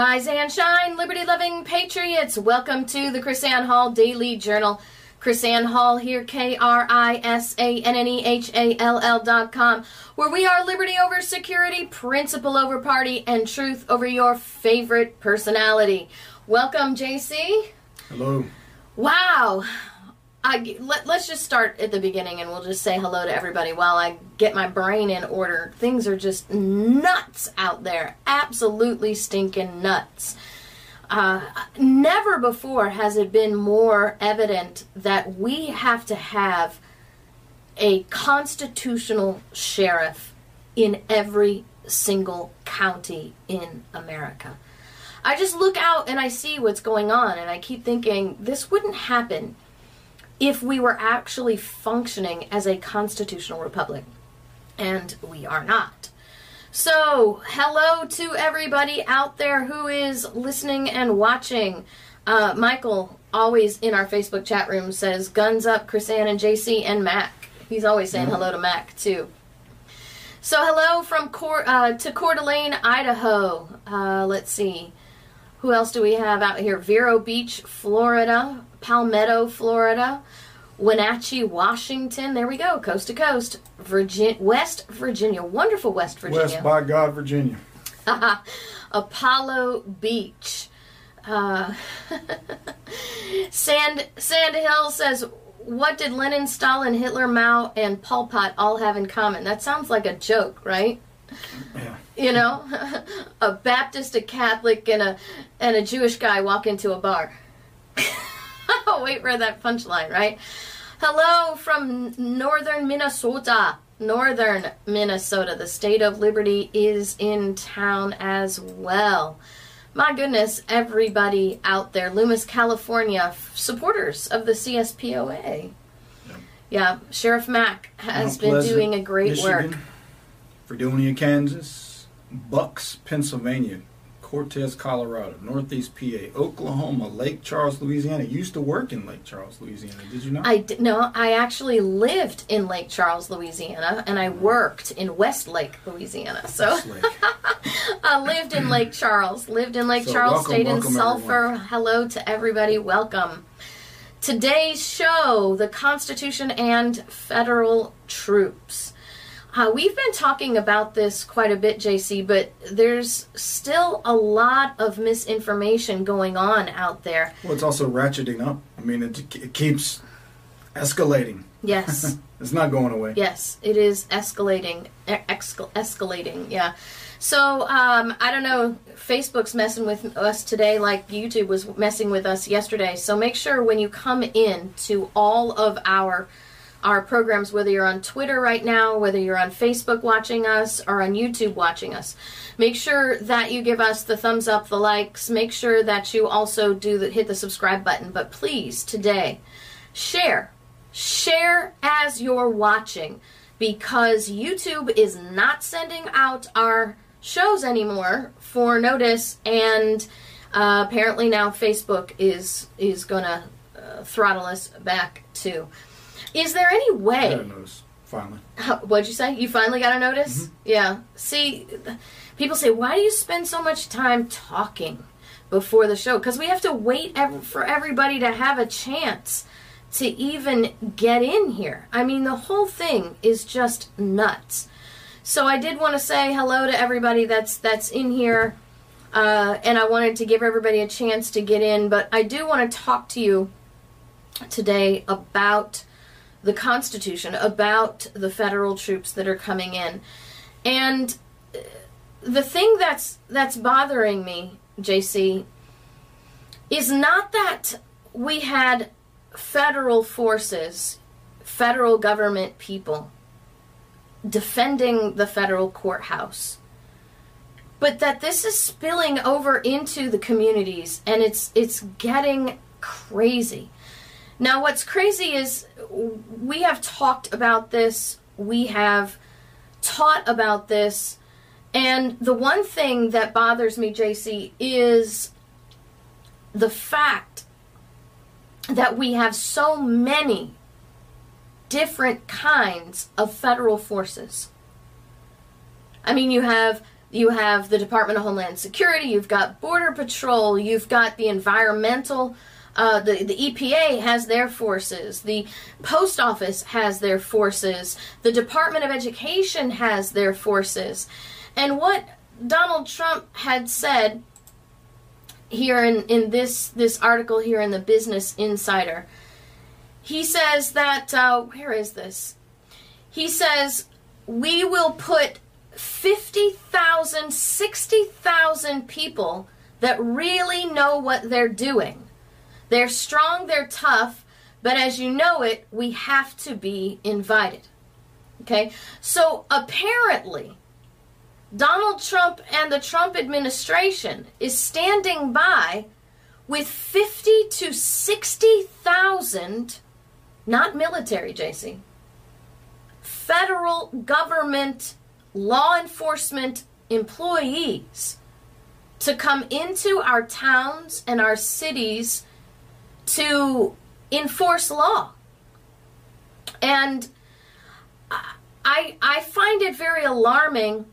Rise and shine, liberty loving patriots. Welcome to the KrisAnne Hall Daily Journal. KrisAnne Hall here, K R I S A N N E H A L L dot com, where we are liberty over security, principle over party, and truth over your favorite personality. Welcome, JC. Hello. Wow. I, let, let's just start at the beginning and we'll just say hello to everybody while I get my brain in order. Things are just nuts out there. Absolutely stinking nuts. Uh, never before has it been more evident that we have to have a constitutional sheriff in every single county in America. I just look out and I see what's going on and I keep thinking this wouldn't happen if we were actually functioning as a constitutional republic. And we are not. So, hello to everybody out there who is listening and watching. Uh, Michael, always in our Facebook chat room, says guns up, KrisAnne and JC and Mac. He's always saying hello to Mac, too. So, hello from Coeur, uh, to Coeur d'Alene, Idaho. Uh, let's see. Who else do we have out here? Vero Beach, Florida. Palmetto, Florida, Wenatchee, Washington. There we go, coast to coast. Virgin, West Virginia, wonderful West Virginia. West by God, Virginia. Apollo Beach. Uh, Sand Sand Hill says, "What did Lenin, Stalin, Hitler, Mao, and Pol Pot all have in common?" That sounds like a joke, right? Yeah. You know, a Baptist, a Catholic, and a and a Jewish guy walk into a bar. Oh, wait for that punchline, right? Hello from northern Minnesota. Northern Minnesota. The state of liberty is in town as well. My goodness, everybody out there. Loomis, California, supporters of the CSPOA. Yeah, Sheriff Mack has Mount been Pleasant, doing a great Michigan, work. Fredonia, Kansas. Bucks, Pennsylvania. Cortez, Colorado. Northeast PA. Oklahoma. Lake Charles, Louisiana. You used to work in Lake Charles, Louisiana. Did you know? I d- no, I actually lived in Lake Charles, Louisiana, and I mm-hmm. worked in Westlake, Louisiana. So Lake. I lived in Lake Charles, lived in Lake So Charles, welcome, stayed in Sulphur. everyone. Hello to everybody, welcome. Today's show the Constitution and federal troops. Uh, we've been talking about this quite a bit, JC, but there's still a lot of misinformation going on out there. Well, it's also ratcheting up. I mean, it, it keeps escalating. Yes. It's not going away. Yes, it is escalating. escalating, yeah. So, um, I don't know, Facebook's messing with us today like YouTube was messing with us yesterday. So make sure when you come in to all of our our programs, whether you're on Twitter right now, whether you're on Facebook watching us, or on YouTube watching us, make sure that you give us the thumbs up, the likes. Make sure that you also do the, hit the subscribe button. But please, today, share share as you're watching because YouTube is not sending out our shows anymore for notice and uh, apparently now Facebook is is gonna uh, throttle us back too. Is there any I way? got a notice, finally. What'd you say? You finally got a notice? Yeah. See, people say, why do you spend so much time talking before the show? Because we have to wait ev- for everybody to have a chance to even get in here. I mean, the whole thing is just nuts. So I did want to say hello to everybody that's that's in here, uh, and I wanted to give everybody a chance to get in. But I do want to talk to you today about the Constitution, about the federal troops that are coming in, and uh, the thing that's that's bothering me, JC, is not that we had federal forces, federal government people defending the federal courthouse. But that this is spilling over into the communities and it's it's getting crazy. Now what's crazy is we have talked about this, we have taught about this, and the one thing that bothers me, JC, is the fact that we have so many different kinds of federal forces. I mean, you have You have the Department of Homeland Security. You've got Border Patrol. You've got the environmental. Uh, the the EPA has their forces. The Post Office has their forces. The Department of Education has their forces. And what Donald Trump had said here in, in this this article here in the Business Insider, he says that uh, where is this? He says we will put 50,000, 60,000 people that really know what they're doing. They're strong, they're tough, but as you know it, we have to be invited. Okay? So apparently, Donald Trump and the Trump administration is standing by with 50 to 60,000 not military, JC. Federal government law enforcement employees to come into our towns and our cities to enforce law. And I, I find it very alarming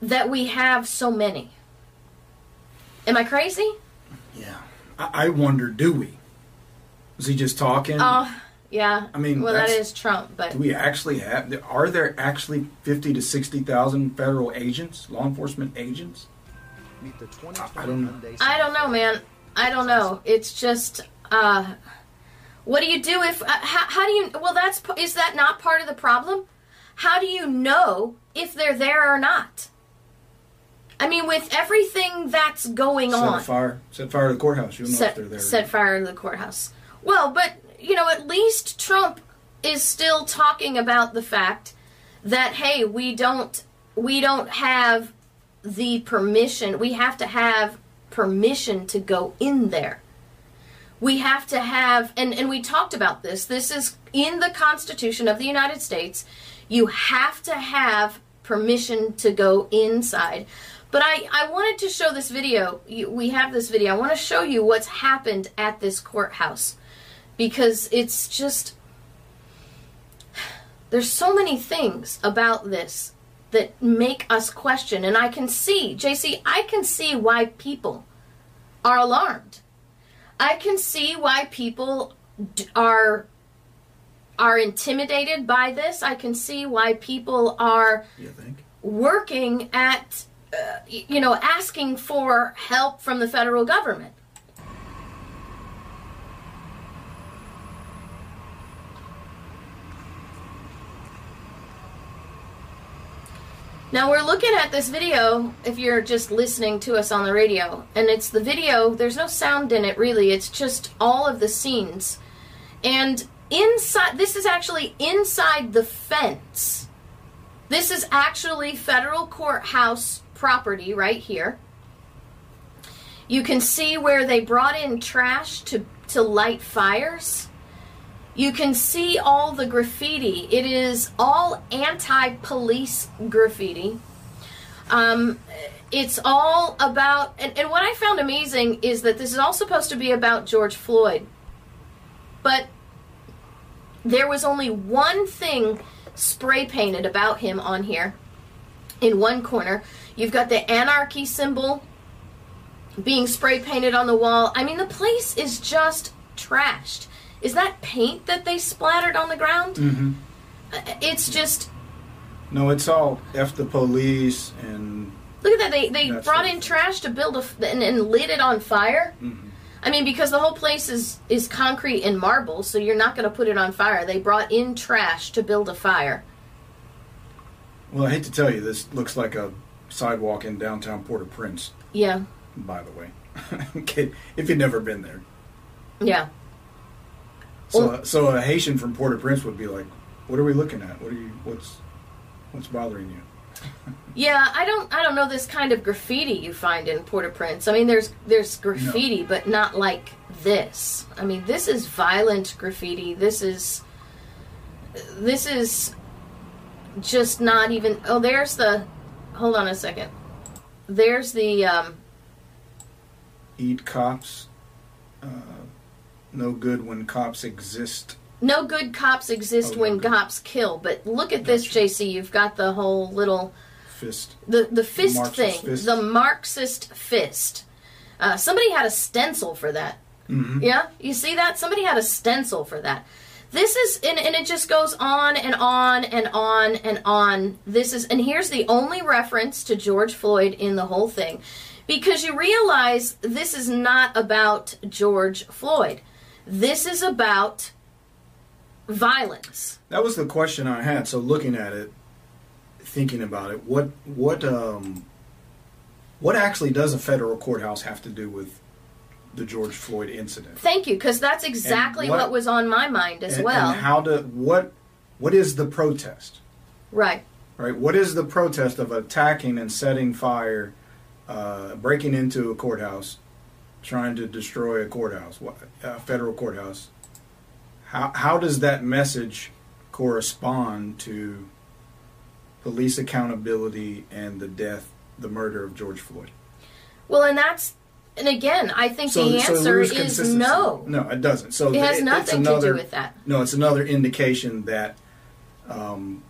that we have so many. Am I crazy? Yeah. I, I wonder, do we? Is he just talking? Oh, yeah. I mean, well, that's- Trump, but Do we actually have? Are there actually fifty to sixty thousand federal agents, law enforcement agents? Meet the I- I don't know. I don't know, man. I don't know. It's just, uh, what do you do if? Uh, how, how do you? Well, that's is that not part of the problem? How do you know if they're there or not? I mean, with everything that's going Set on, fire, set fire to the courthouse. You'll know if they're there. set fire to the courthouse. Well, but you know, at least Trump is still talking about the fact that hey, we don't we don't have the permission. We have to have permission to go in there. We have to have and and we talked about this. This is in the Constitution of the United States. You have to have permission to go inside. But I, I wanted to show this video. We have this video. I want to show you what's happened at this courthouse because it's just there's so many things about this that make us question and I can see JC I can see why people are alarmed. I can see why people are are intimidated by this. I can see why people are working at uh, you know asking for help from the federal government. Now we're looking at this video if you're just listening to us on the radio and it's the video there's no sound in it really it's just all of the scenes and inside this is actually inside the fence this is actually federal courthouse property right here. You can see where they brought in trash to, to light fires. You can see all the graffiti. It is all anti police graffiti. Um, it's all about, and, and what I found amazing is that this is all supposed to be about George Floyd. But there was only one thing spray painted about him on here in one corner. You've got the anarchy symbol being spray painted on the wall. I mean, the place is just trashed. Is that paint that they splattered on the ground? Mm-hmm. Uh, It's just No, it's all f the police and. look at that. They they brought in trash to build a f- and, and lit it on fire. mhm. I mean, because the whole place is is concrete and marble, so you're not going to put it on fire. They brought in trash to build a fire. Well, I hate to tell you, this looks like a sidewalk in downtown Port-au-Prince. Yeah, By the way, okay, if you've never been there, yeah. So so a Haitian from Port-au-Prince would be like, "What are we looking at? What are you? What's what's bothering you?" Yeah, I don't I don't know this kind of graffiti you find in Port-au-Prince. I mean there's there's graffiti but not like this. I mean this is violent graffiti. This is this is just not even Oh, there's the Hold on a second. There's the um Eat cops. Uh, no good when cops exist. no good cops exist Oh, when good. cops kill, but look at this. JC, you've got the whole little fist. the the fist Marxist thing, fist. the Marxist fist. Uh, somebody had a stencil for that. Mm-hmm. Yeah, you see that? Somebody had a stencil for that. This is, and, and it just goes on and on and on and on. This is, and here's the only reference to George Floyd in the whole thing, because you realize this is not about George Floyd. This is about violence. That was the question I had. So looking at it, thinking about it, what what um what actually does a federal courthouse have to do with the George Floyd incident? Thank you, because that's exactly what- what, was on my mind as and, well. and how to what what is the protest? right. Right? What is the protest of attacking and setting fire, uh, breaking into a courthouse, trying to destroy a courthouse, a federal courthouse? How how does that message correspond to police accountability and the death, the murder of George Floyd? Well, and that's, and again, I think the answer there's is no. No, it doesn't. So It has it's nothing to do with that. No, it's another indication that um,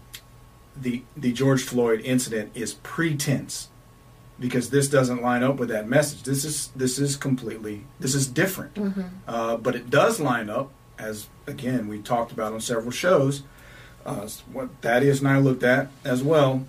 the the George Floyd incident is pretense because this doesn't line up with that message. This is this is completely this is different, Mm-hmm. uh, but it does line up as again we talked about on several shows. Uh, what Thaddeus and I looked at as well.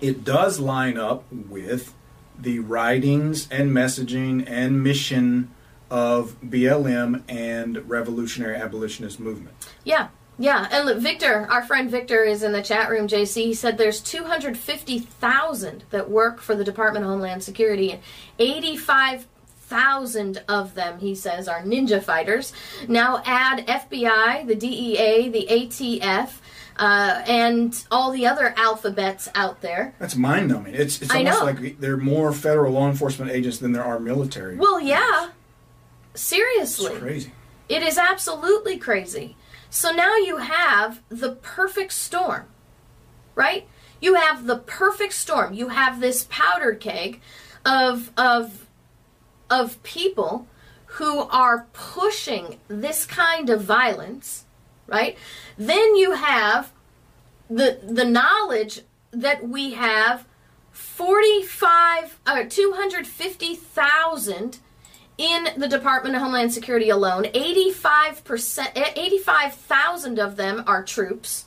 It does line up with the writings and messaging and mission of BLM and Revolutionary Abolitionist Movement. Yeah, yeah. And look, Victor, our friend Victor, is in the chat room. JC, he said there's 250,000 that work for the Department of Homeland Security, and 85,000 of them, he says, are ninja fighters. Now add FBI, the DEA, the ATF. Uh, and all the other alphabets out there. That's mind numbing. It's it's almost like there are more federal law enforcement agents than there are military. Well, yeah. it's Seriously. crazy. It is absolutely crazy. So now you have the perfect storm, right? You have the perfect storm. You have this powder keg of of of people who are pushing this kind of violence, right? Then you have the the knowledge that we have 45 uh, 250,000 in the Department of Homeland Security alone, 85%, eh, 85,000 of them are troops.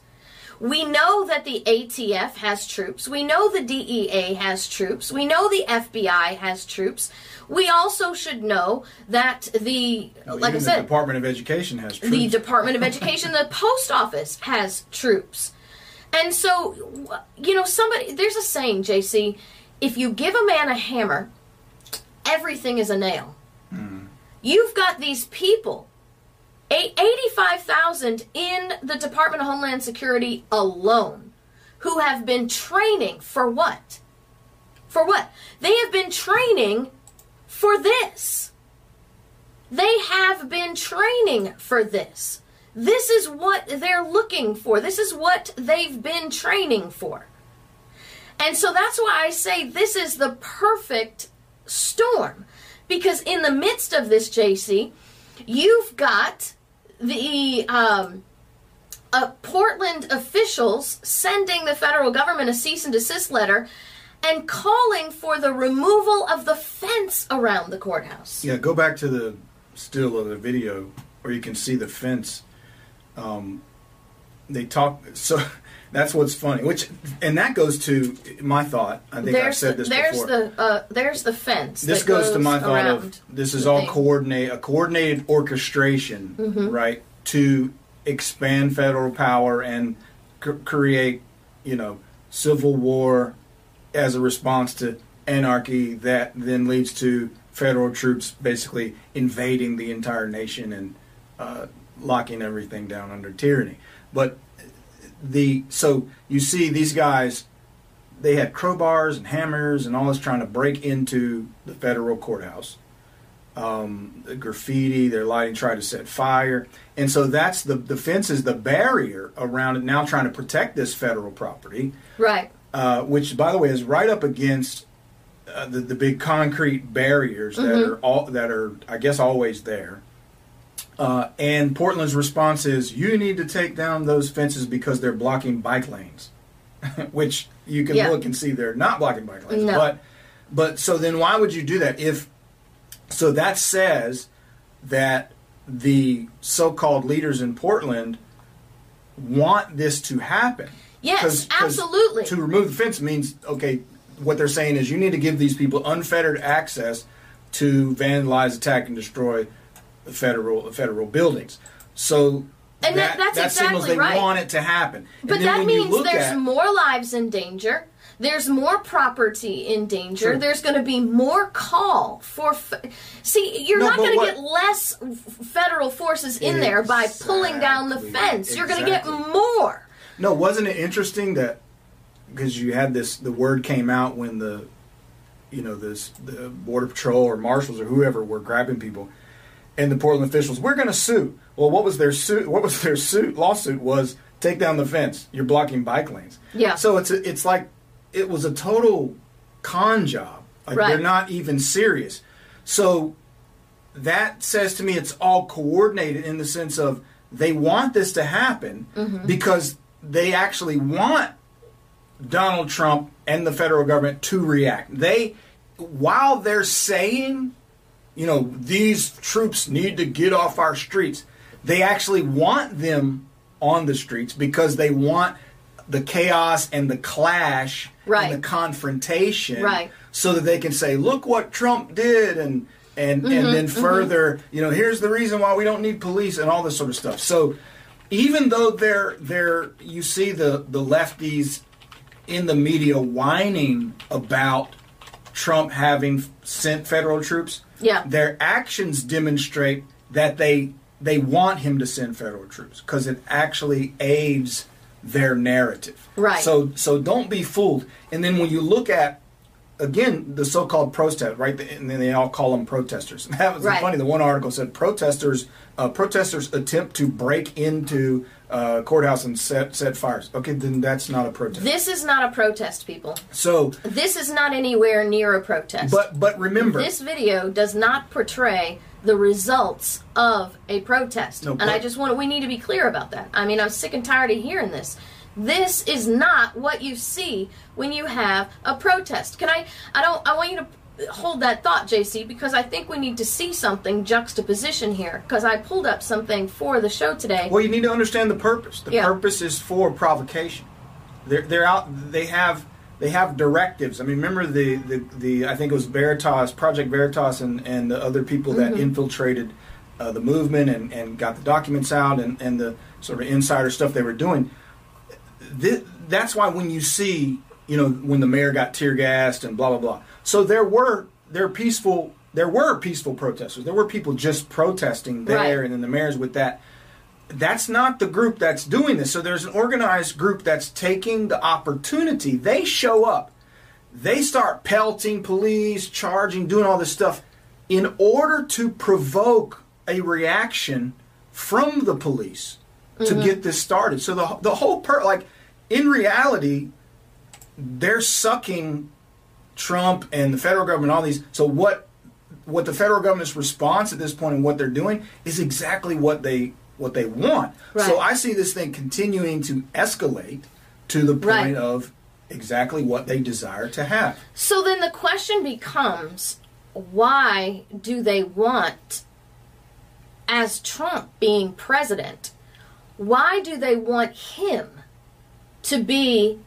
We know that the ATF has troops. We know the DEA has troops. We know the FBI has troops. We also should know that the, Now, like I said, the Department of Education has troops. the Department of Education, the post office has troops. And so, you know, somebody, there's a saying, JC, if you give a man a hammer, everything is a nail. You've got these people, eight- 85,000 in the Department of Homeland Security alone, who have been training for what? For what? They have been training for this. They have been training for this. This is what they're looking for. This is what they've been training for. And so that's why I say this is the perfect storm. Because in the midst of this, JC, you've got the um, uh, Portland officials sending the federal government a cease and desist letter and calling for the removal of the fence around the courthouse. Yeah, go back to the still of the video where you can see the fence. Um, they talk so that's what's funny. Which and that goes to my thought. I think I've said this there's before. the uh, there's the fence. this that goes, to my thought of this is all thing. coordinate a coordinated orchestration, Mm-hmm. right, to expand federal power and c- create, you know, civil war as a response to anarchy that then leads to federal troops basically invading the entire nation and uh, locking everything down under tyranny. But the so you see these guys they had crowbars and hammers and all this trying to break into the federal courthouse. Um, the graffiti, they're lighting, trying to set fire, and so that's the the fence is the barrier around it now, trying to protect this federal property, right. uh, which by the way is right up against uh, the the big concrete barriers that Mm-hmm. are all that are I guess always there. Uh, and Portland's response is, you need to take down those fences because they're blocking bike lanes. which you can Yeah. look and see they're not blocking bike lanes. No. But but so then why would you do that if so that says that the so-called leaders in Portland want this to happen. Yes, 'Cause- 'cause absolutely. To remove the fence means okay. What they're saying is you need to give these people unfettered access to vandalize, attack, and destroy federal federal buildings. So And that- that's that signals exactly they right. want it to happen. But that means there's at, more lives in danger. There's more property in danger. True. There's going to be more call for. F- See, you're No, not going to get less federal forces in there by pulling down the Exactly. fence. You're going to get more. No, wasn't it interesting that because you had this the word came out when the you know this the border patrol or marshals or whoever were grabbing people and the Portland officials we're going to sue. Well, what was their suit? What was their suit lawsuit was take down the fence. You're blocking bike lanes. Yeah. So it's a, it's like it was a total con job. Like Right. they're not even serious. So that says to me it's all coordinated in the sense of they want this to happen Mm-hmm. because they actually want Donald Trump and the federal government to react. They, while they're saying, you know, these troops need to get off our streets, they actually want them on the streets because they want the chaos and the clash Right. and the confrontation Right. so that they can say, look what Trump did and and and mm-hmm, then mm-hmm. further, you know, here's the reason why we don't need police and all this sort of stuff. So even though they're they're you see the the lefties in the media whining about Trump having sent federal troops, Yeah. their actions demonstrate that they they want him to send federal troops because it actually aids their narrative. Right. So so don't be fooled. And then when you look at again the so-called protest, right? And then they all call them protesters. That was Right. funny. The one article said protesters uh, protesters attempt to break into uh, courthouse and set set fires. Okay, then that's not a protest. This is not a protest, people. so, This is not anywhere near a protest. but but remember, this video does not portray the results of a protest. No, and I just want we need to be clear about that. I mean, I'm sick and tired of hearing this. This is not what you see when you have a protest. Can I I don't I want you to hold that thought, JC, because I think we need to see something juxtaposition here because I pulled up something for the show today. Well, you need to understand the purpose. The Yeah. purpose is for provocation. They're they're out. They have they have directives. I mean, remember the the, the I think it was Veritas, Project Veritas, and and the other people that infiltrated uh, the movement and and got the documents out and and the sort of insider stuff they were doing. Thi- that's why when you see you know when the mayor got tear gassed and blah blah blah. So there were there peaceful there were peaceful protesters. There were people just protesting there, Right. and then the mayor's with that that's not the group that's doing this. So there's an organized group that's taking the opportunity. They show up. They start pelting police, charging, doing all this stuff in order to provoke a reaction from the police to mm-hmm. get this started. So the the whole per like in reality they're sucking Trump and the federal government all these so what what the federal government's response at this point and what they're doing is exactly what they what they want. So I see this thing continuing to escalate to the point Right. of exactly what they desire to have. So then the question becomes why do they want, as Trump being president, why do they want him to be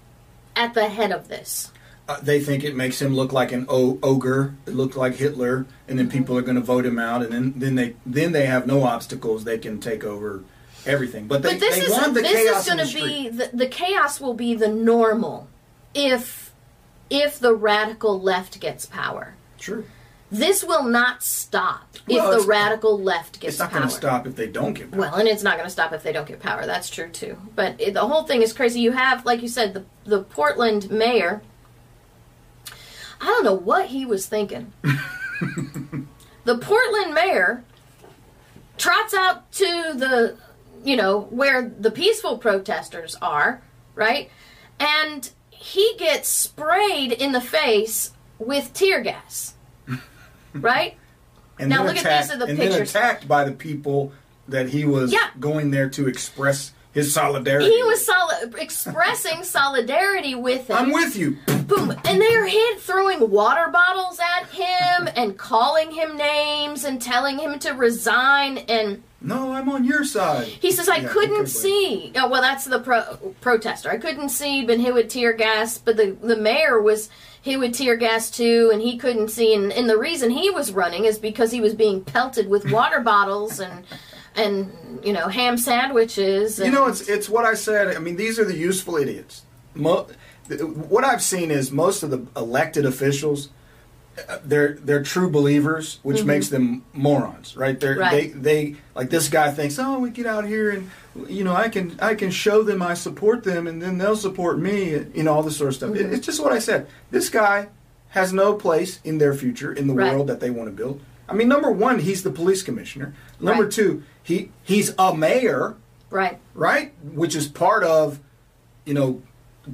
at the head of this? Uh, they think it makes him look like an o- ogre, it looked like Hitler, and then people are going to vote him out, and then, then they then they have no obstacles; they can take over everything. But they, but this they is want the this is going to be the, the chaos will be the normal if if the radical left gets power. Sure, This will not stop if the radical left gets power. it's not going to stop if they don't get power. Well, and it's not going to stop if they don't get power. That's true too. But it, the whole thing is crazy. You have, like you said, the the Portland mayor. I don't know what he was thinking. the Portland mayor trots out to the, you know, where the peaceful protesters are, right? And he gets sprayed in the face with tear gas, right? and now then look at attacked, these are the and pictures. then attacked by the people that he was Yeah. going there to express his solidarity. He was soli- expressing solidarity with him. I'm with you. Boom. And they're hit throwing water bottles at him and calling him names and telling him to resign. And No, I'm on your side. he says, I Yeah, couldn't see. Oh, well, that's the pro- protester. I couldn't see, been hit with tear gas. But the, the mayor was hit with tear gas too, and he couldn't see. And, and the reason he was running is because he was being pelted with water bottles and. And you know ham sandwiches. And, You know, it's it's what I said. I mean, these are the useful idiots. Mo- what I've seen is most of the elected officials, they're they're true believers, which makes them morons, right? They're, Mm-hmm. Right. They they like this guy thinks, oh, we get out here and you know I can I can show them I support them, and then they'll support me, you know, all this sort of stuff. Mm-hmm. It- it's just what I said. This guy has no place in their future in the Right. world that they want to build. I mean, number one, he's the police commissioner. Number Right. two, he he's a mayor right. right? Which is part of, you know,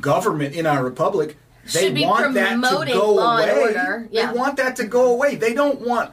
government in our republic. They want that to go away. Yeah. They want that to go away. They don't want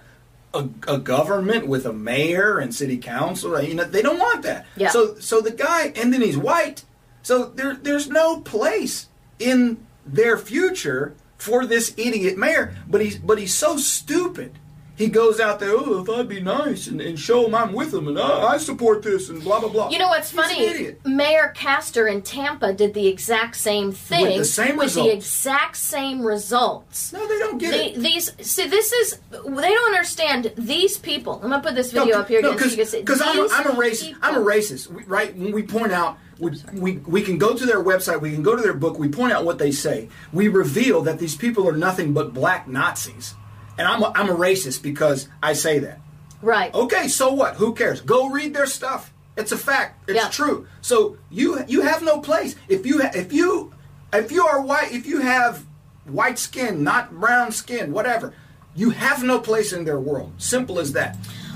a, a government with a mayor and city council. You know, they don't want that. Yeah. So, so the guy, and then he's white. So there, there's no place in their future for this idiot mayor. But he's, but he's so stupid. He goes out there, oh, if I'd be nice and, and show him I'm with him and I, I support this and blah blah blah. You know what's He's an funny? idiot. Mayor Castor in Tampa did the exact same thing the same with the exact same results. No, they don't get They, it. these see this is they don't understand these people. I'm gonna put this video up here again so you can see. because I'm, I'm a racist. I'm a racist, right? When we point out, we, we we can go to their website, we can go to their book, we point out what they say. We reveal that these people are nothing but black Nazis, and I'm a, I'm a racist because I say that. Right. Okay, so what? Who cares? Go read their stuff. It's a fact. It's Yeah. true. So you you have no place if you if you if you are white if you have white skin, not brown skin, whatever. You have no place in their world. Simple as that.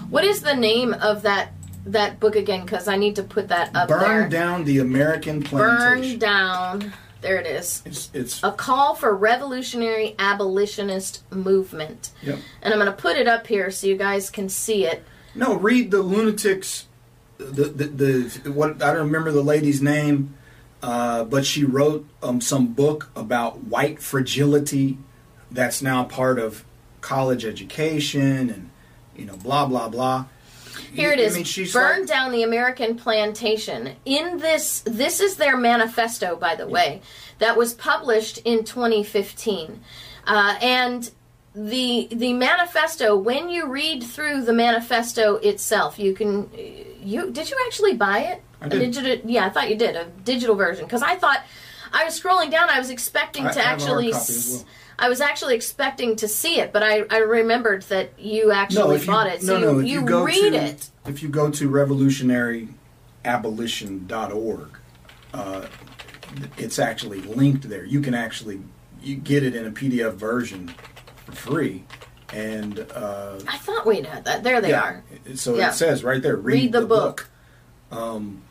What is the name of that that book again? Because I need to put that up Burn there. down the American plantation. Burn down. There it is. It's it's A call for revolutionary abolitionist movement. Yep. And I'm going to put it up here so you guys can see it. no. Read the lunatics. The the, the what I don't remember the lady's name, uh, but she wrote um, some book about white fragility. That's now part of college education and you know blah blah blah. Here it is. I mean, she's Burn like- down the American plantation. In this, this is their manifesto, by the way, that was published in 2015, uh, and the the manifesto. When you read through the manifesto itself, you can. You did you actually buy it? I did. digital, yeah, I thought you did a digital version because I thought I was scrolling down. I was expecting I- to I have a hard actually. Copy as s- well. I was actually expecting to see it, but I, I remembered that you actually you, bought it. So no, no, you, if you, you, go read to, it. If you go to revolutionaryabolition.org, uh, it's actually linked there. You can actually you get it in a PDF version for free, and uh, I thought we'd had that. There they yeah, are. So Yeah. it says right there, read, Read the book. Um,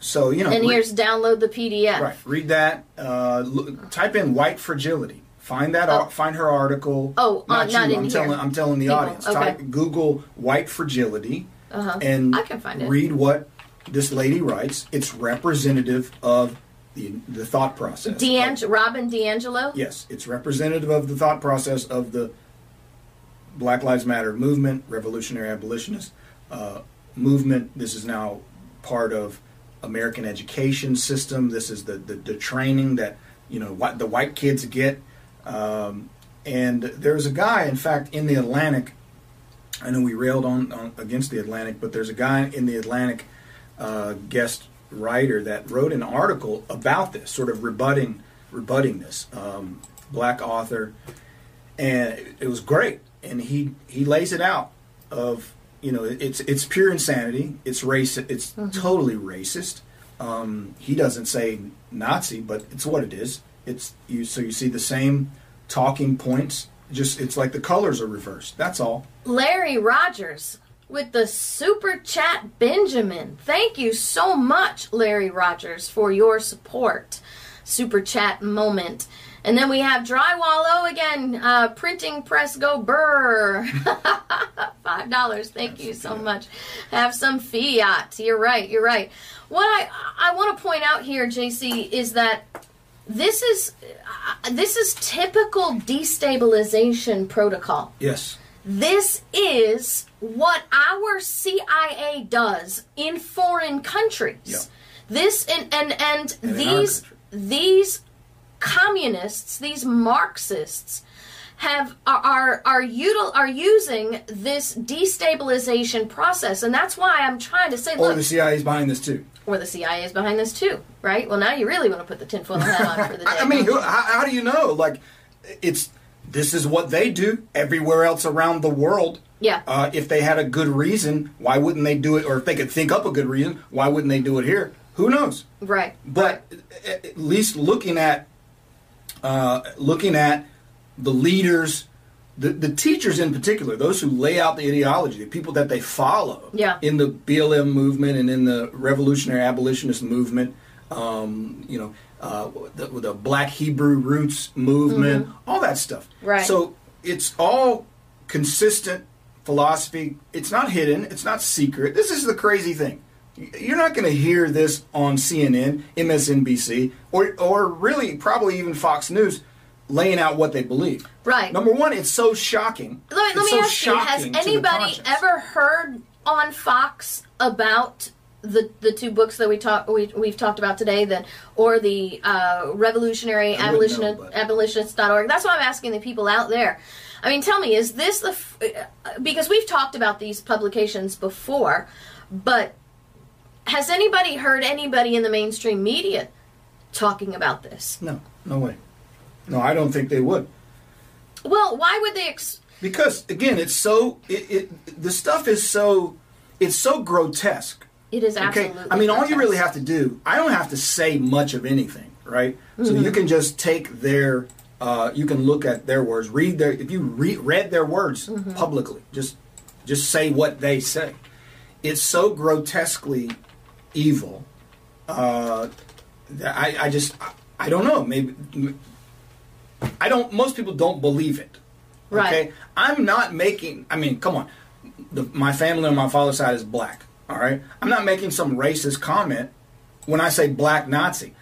so you know, And re- here's download the PDF. right. Read that. Uh, look, type in white fragility. Find that. Oh. ar- Find her article. Oh, uh, not, not you. in I'm here. telling. I'm telling the People, audience. okay. Type Google white fragility Uh-huh. and I can find it. read what this lady writes. It's representative of the the thought process. D'Ang- Robin DiAngelo. yes, it's representative of the thought process of the Black Lives Matter movement, revolutionary abolitionist uh, movement. This is now part of American education system. This is the the, the training that you know what the white kids get. Um, and there's a guy, in fact, in the Atlantic. I know we railed on, on against the Atlantic, but there's a guy in the Atlantic uh, guest writer that wrote an article about this, sort of rebutting rebutting this. Um, black author, and it, was great. And he he lays it out of you know it's it's pure insanity. It's race. It's totally racist. Um, he doesn't say Nazi, but it's what it is. It's you. So you see the same talking points. Just it's like the colors are reversed. That's all. Larry Rogers with the super chat Benjamin. Thank you so much, Larry Rogers, for your support. Super chat moment. And then we have Drywall again, uh, printing press go burr. five dollars. Thank you so much. Have some fiat. You're right. You're right. What I I want to point out here, JC, is that this is uh, this is typical destabilization protocol. Yes. This is what our CIA does in foreign countries. Yeah. This and and and, And these these communists, these Marxists have are are are, util, are using this destabilization process, and that's why I'm trying to say, Or look, the CIA is behind this too. or the CIA is behind this too, right? Well, now you really want to put the tinfoil hat on for the day. I mean, who, how, how do you know? Like, it's this is what they do everywhere else around the world. Yeah. Uh, if they had a good reason, why wouldn't they do it? Or if they could think up a good reason, why wouldn't they do it here? Who knows? right. But at at least looking at uh, looking at the leaders, the, the teachers in particular, those who lay out the ideology, the people that they follow Yeah. in the BLM movement and in the revolutionary abolitionist movement, um, you know, uh, the, the Black Hebrew roots movement, all that stuff. Right. So it's all consistent philosophy. It's not hidden. It's not secret. This is the crazy thing. You're not going to hear this on CNN, MSNBC, or or really probably even Fox News laying out what they believe. Right. Number one, it's so shocking. Let, let me so ask you: Has shocking to the anybody ever heard on Fox about the the two books that we talk we we've talked about today, that or the uh, Revolutionary Abolitionist know, Abolitionist.org? That's why I'm asking the people out there. I mean, tell me, is this the f- uh, because we've talked about these publications before, but has anybody heard anybody in the mainstream media talking about this? No, no way. No, I don't think they would. Well, why would they? Ex- Because again, it's so it, it the stuff is so it's so grotesque. it is Okay, absolutely. I mean, all you really have to do, I don't have to say much of anything, right? So Mm-hmm. you can just take their, uh, you can look at their words, read their, if you re- read their words Mm-hmm. publicly, just just say what they say. It's so grotesquely evil. Uh, that I, I just, I, I don't know. Maybe I don't. Most people don't believe it. Right. Okay, I'm not making. I mean, come on. The, my family on my father's side is black. All right, I'm not making some racist comment when I say black Nazi.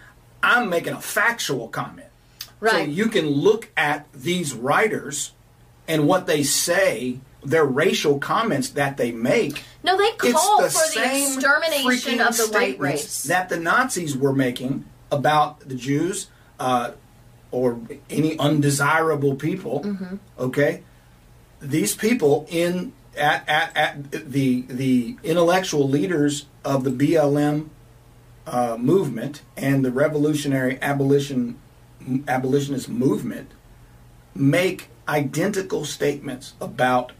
I'm making a factual comment. Right. So you can look at these writers and what they say, their racial comments that they make. No, they call the for the extermination of the white race. that the Nazis were making about the Jews uh, or any undesirable people. Mm-hmm. Okay, these people in at, at, at the the intellectual leaders of the BLM uh, movement and the revolutionary abolition abolitionist movement make identical statements about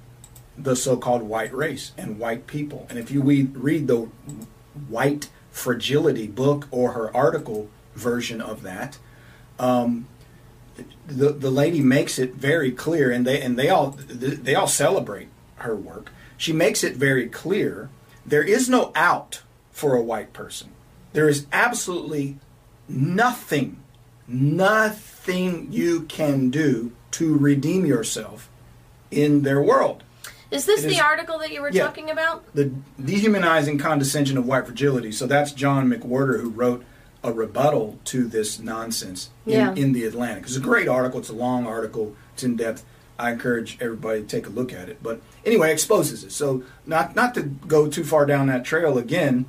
the so-called white race and white people. And if you read, read the White Fragility book or her article version of that, um, the the lady makes it very clear, and they and they all they all celebrate her work. She makes it very clear there is no out for a white person. There is absolutely nothing, nothing you can do to redeem yourself in their world. Is this It the is- article that you were Yeah. talking about? The dehumanizing condescension of white fragility. So that's John McWhorter who wrote a rebuttal to this nonsense in, Yeah. in the Atlantic. It's a great article. It's a long article. It's in depth. I encourage everybody to take a look at it. But anyway, it exposes it. So not not to go too far down that trail again,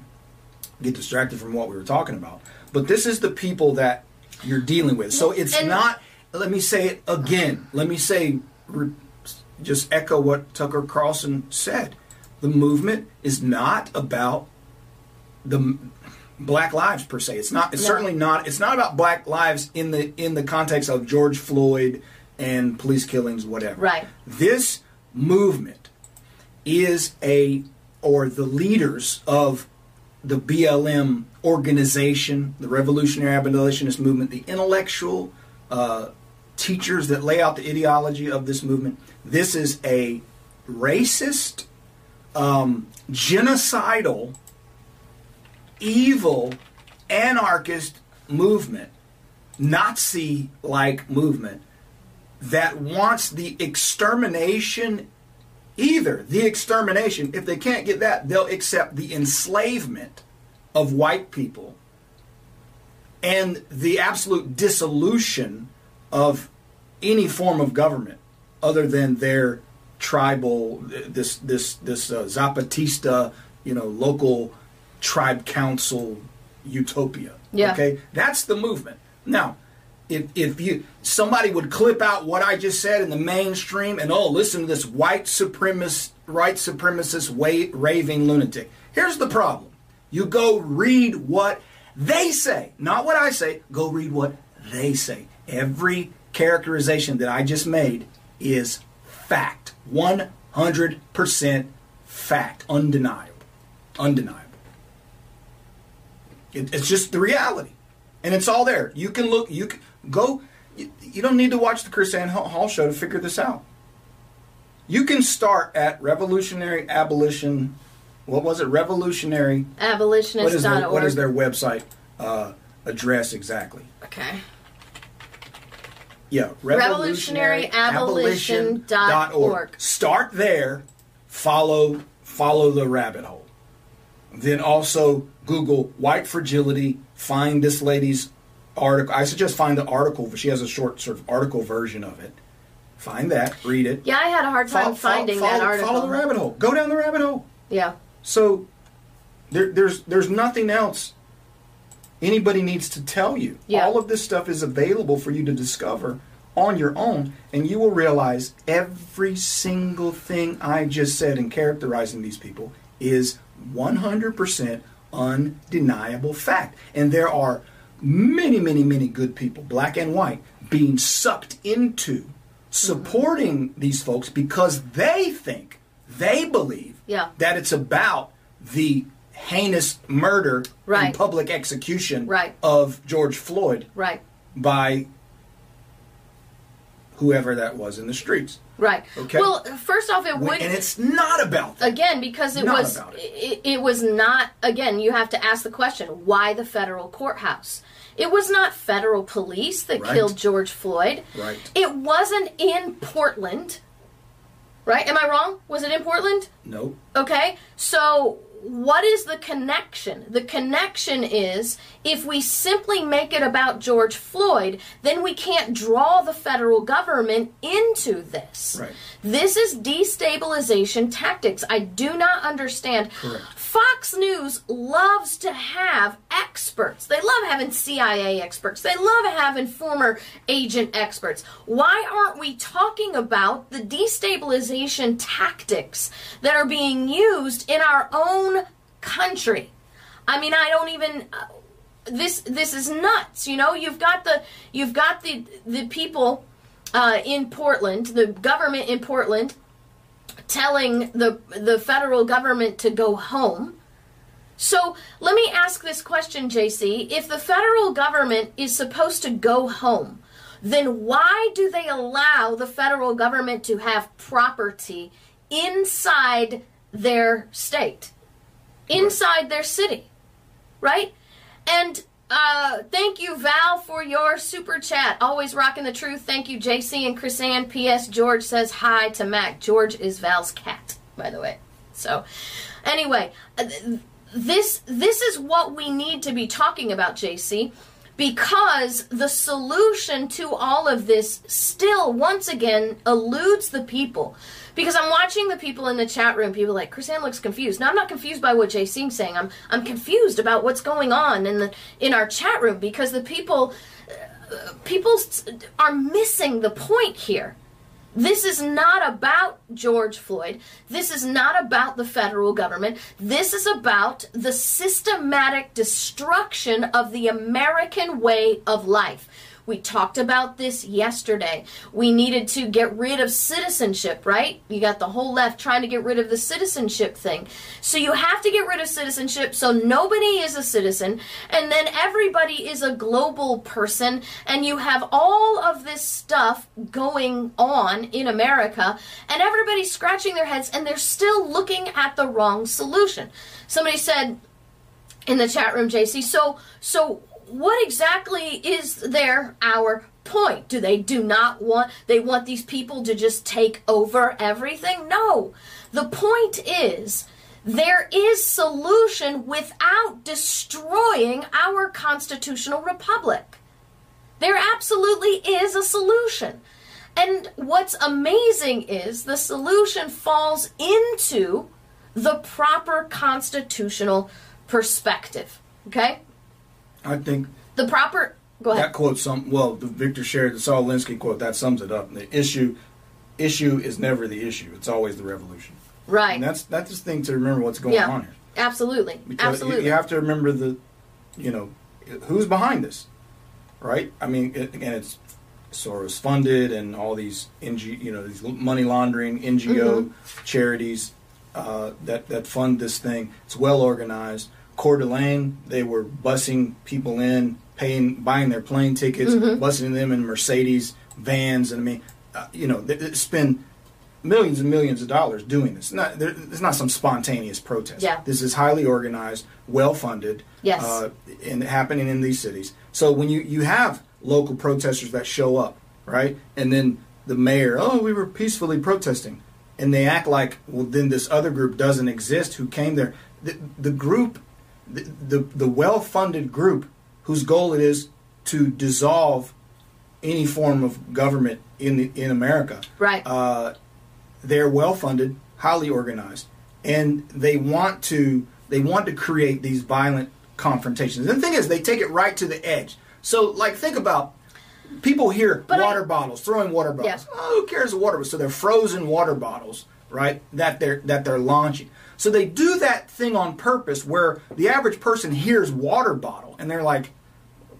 get distracted from what we were talking about. But this is the people that you're dealing with. So it's And- not. Let me say it again. Let me say, just echo what Tucker Carlson said. The movement is not about the black lives per se. It's not. It's No. certainly not. It's not about black lives in the in the context of George Floyd and police killings, whatever. Right. This movement is a or the leaders of the BLM organization, the Revolutionary Abolitionist Movement, the intellectual uh, teachers that lay out the ideology of this movement. This is a racist, um, genocidal, evil, anarchist movement, Nazi like movement that wants the extermination either the extermination, if they can't get that, they'll accept the enslavement of white people and the absolute dissolution of any form of government other than their tribal this this this uh, zapatista you know local tribe council utopia Yeah. okay? That's the movement. Now if, if you somebody would clip out what I just said in the mainstream and oh listen to this white supremacist right supremacist wa- raving lunatic. Here's the problem. You go read what they say not what I say go read what they say. Every characterization that I just made is fact. 100% fact. Undeniable. Undeniable it, it's just the reality, and it's all there. You can look. You can go. You, you don't need to watch the KrisAnne Hall show to figure this out. You can start at revolutionary abolition. What was it? Revolutionary. What is their, what is their website uh, address exactly? Okay. Yeah, Revolutionary Revolutionaryabolition.org. Start there. Follow follow the rabbit hole. Then also Google white fragility. Find this lady's article. I suggest find the article. She has a short sort of article version of it. Find that. Read it. Yeah, I had a hard time Follow- finding follow, that article. Follow the rabbit hole. Go down the rabbit hole. Yeah. So there, there's there's nothing else anybody needs to tell you. Yeah. All of this stuff is available for you to discover on your own, and you will realize every single thing I just said in characterizing these people is 100% undeniable fact. And there are many, many, many good people, black and white, being sucked into supporting these folks because they think, they believe Yeah. that it's about the heinous murder Right. and public execution Right. of George Floyd Right. by whoever that was in the streets. Right. Okay. Well, first off, it would and it's not about that. again because it Not was it. it. It, was not again you have to ask the question why the federal courthouse it was not federal police that Right. killed george floyd Right. it wasn't in portland right am i wrong was it in portland Nope. Okay, so what is the connection? The connection is if we simply make it about George Floyd, then we can't draw the federal government into this. Right. This is destabilization tactics. I do not understand. Correct. Fox News loves to have experts. They love having CIA experts. They love having former agent experts. Why aren't we talking about the destabilization tactics that are being used in our own country? I mean, I don't even uh, this this is nuts. You know, you've got the you've got the the people uh, in Portland, the government in Portland, telling the the federal government to go home. So let me ask this question, JC. If the federal government is supposed to go home, then why do they allow the federal government to have property inside their state, inside their city? Right? And uh, thank you, Val, for your super chat. Always rocking the truth. Thank you, JC and KrisAnne. P.S. George says hi to Mac. George is Val's cat, by the way. So, anyway, uh, this this is what we need to be talking about, JC, because the solution to all of this still, once again, eludes the people. Because I'm watching the people in the chat room, people like KrisAnne looks confused. Now I'm not confused by what JC's saying. I'm I'm confused about what's going on in the in our chat room because the people uh, people are missing the point here. This is not about George Floyd. This is not about the federal government. This is about the systematic destruction of the American way of life. We talked about this yesterday. We needed to get rid of citizenship, right? You got the whole left trying to get rid of the citizenship thing. So you have to get rid of citizenship so nobody is a citizen and then everybody is a global person and you have all of this stuff going on in America and everybody's scratching their heads and they're still looking at the wrong solution. Somebody said in the chat room, JC, so so what exactly is their our point? Do they do not want they want these people to just take over everything? No. The point is there is solution without destroying our constitutional republic. There absolutely is a solution. And what's amazing is the solution falls into the proper constitutional perspective. Okay? I think The proper go ahead. that quote some well the Victor shared the Saul Alinsky quote that sums it up. The issue issue is never the issue. It's always the revolution. right. And that's that's the thing to remember what's going Yeah. on here. Absolutely. Because you- You, have to remember the, you know, who's behind this, right? I mean, it, again, it's Soros funded and all these NG, you know, these money laundering NGO Mm-hmm. charities uh, that that fund this thing. It's well organized. Coeur d'Alene, they were busing people in, paying, buying their plane tickets, Mm-hmm. busing them in Mercedes vans, and I mean, uh, you know, they, they spend millions and millions of dollars doing this. Not, there, it's not some spontaneous protest. Yeah. This is highly organized, well funded, Yes. uh, and happening in these cities. So when you, you have local protesters that show up, right, and then the mayor, oh, we were peacefully protesting, and they act like, well, then this other group doesn't exist who came there. The, the group, the, the, the well funded group whose goal it is to dissolve any form of government in the, in America right. uh, they're well funded, highly organized, and they want to they want to create these violent confrontations. And the thing is, they take it right to the edge. So, like, think about people hear But I- water bottles, throwing water bottles. Yeah. Oh, who cares water bottles? So they're frozen water bottles, right? That they're that they're launching. So they do that thing on purpose, where the average person hears water bottle, and they're like,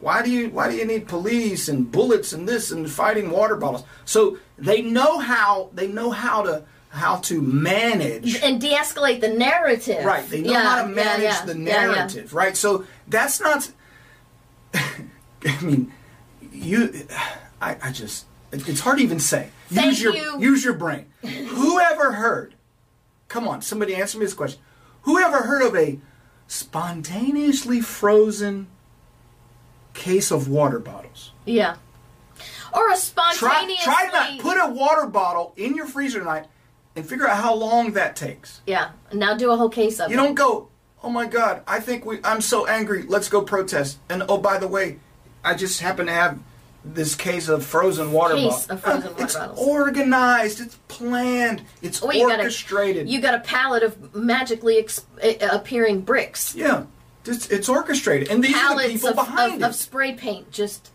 why do you why do you need police and bullets and this and fighting water bottles? So they know how they know how to how to manage and de-escalate the narrative. right. They know Yeah, how to manage yeah, the yeah, yeah. narrative, right? So that's not. I mean, you. I, I just it's hard to even say. Thank use your you. use your brain. Whoever heard? Come on, somebody answer me this question. Who ever heard of a spontaneously frozen case of water bottles? Yeah. Or a Try, spontaneously. try not put a water bottle in your freezer tonight and figure out how long that takes. Yeah. Now do a whole case of You it. You don't go, oh my God, I think we, I'm so angry, let's go protest. And oh, by the way, I just happen to have this case of frozen water Case bottles. of frozen water it's bottles. organized, it's planned, it's Well, you got a- orchestrated. You got a pallet of magically ex- uh, appearing bricks. yeah, it's, it's orchestrated. And these are the people of, behind of, it. of spray paint just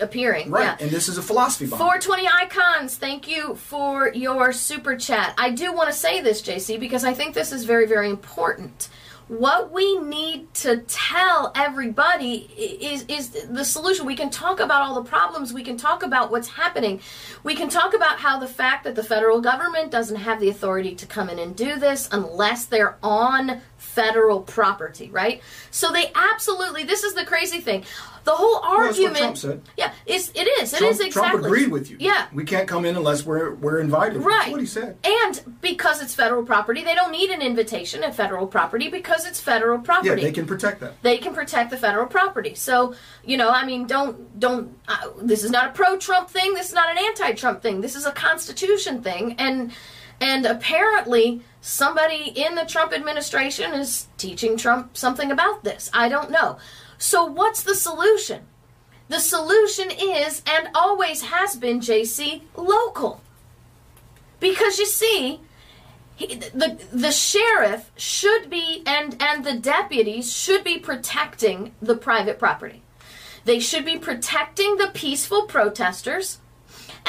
appearing. right, Yeah. and this is a philosophy it. 420 icons, thank you for your super chat. I do want to say this, JC, because I think this is very, very important. What we need to tell everybody is is the solution. We can talk about all the problems. We can talk about what's happening. We can talk about how the fact that the federal government doesn't have the authority to come in and do this unless they're on federal property, right? So they absolutely. This is the crazy thing. The whole that's what argument. Trump said. Yeah, it's, it is. It Trump, is exactly. Trump agreed with you. Yeah. We can't come in unless we're, we're invited. Right. That's what he said. And because it's federal property, they don't need an invitation at federal property because it's federal property. Yeah, they can protect that. They can protect the federal property. So, you know, I mean, don't don't uh, this is not a pro-Trump thing, this is not an anti-Trump thing. This is a constitution thing and and apparently somebody in the Trump administration is teaching Trump something about this. I don't know. So, what's the solution? The solution is and always has been JC local. Because you see, he, the the sheriff should be and and the deputies should be protecting the private property. They should be protecting the peaceful protesters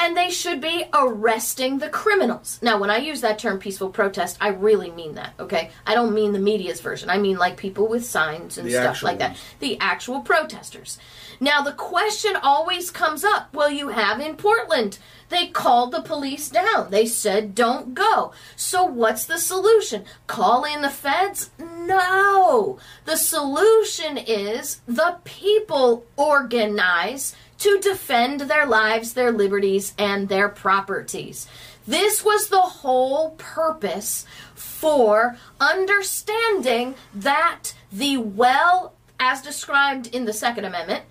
and they should be arresting the criminals. Now, when I use that term peaceful protest, I really mean that, okay? I don't mean the media's version. I mean like people with signs and The stuff like that. The actual protesters. Now, the question always comes up well, you have in Portland, they called the police down. They said, don't go. So, what's the solution? Call in the feds? No. The solution is the people organize to defend their lives, their liberties, and their properties. This was the whole purpose for understanding that the well, as described in the Second Amendment,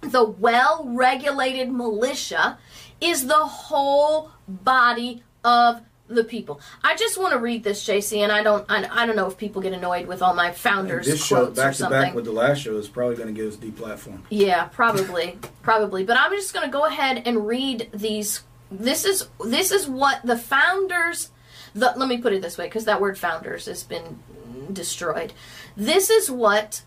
the well regulated militia is the whole body of the people. I just want to read this, JC, and I don't, I, I don't know if people get annoyed with all my founders this show back to back with the last show is probably going to get us deplatformed. Yeah, probably, probably. But I'm just going to go ahead and read these. This is this is what the founders. The, let me put it this way, because that word "founders" has been destroyed. This is what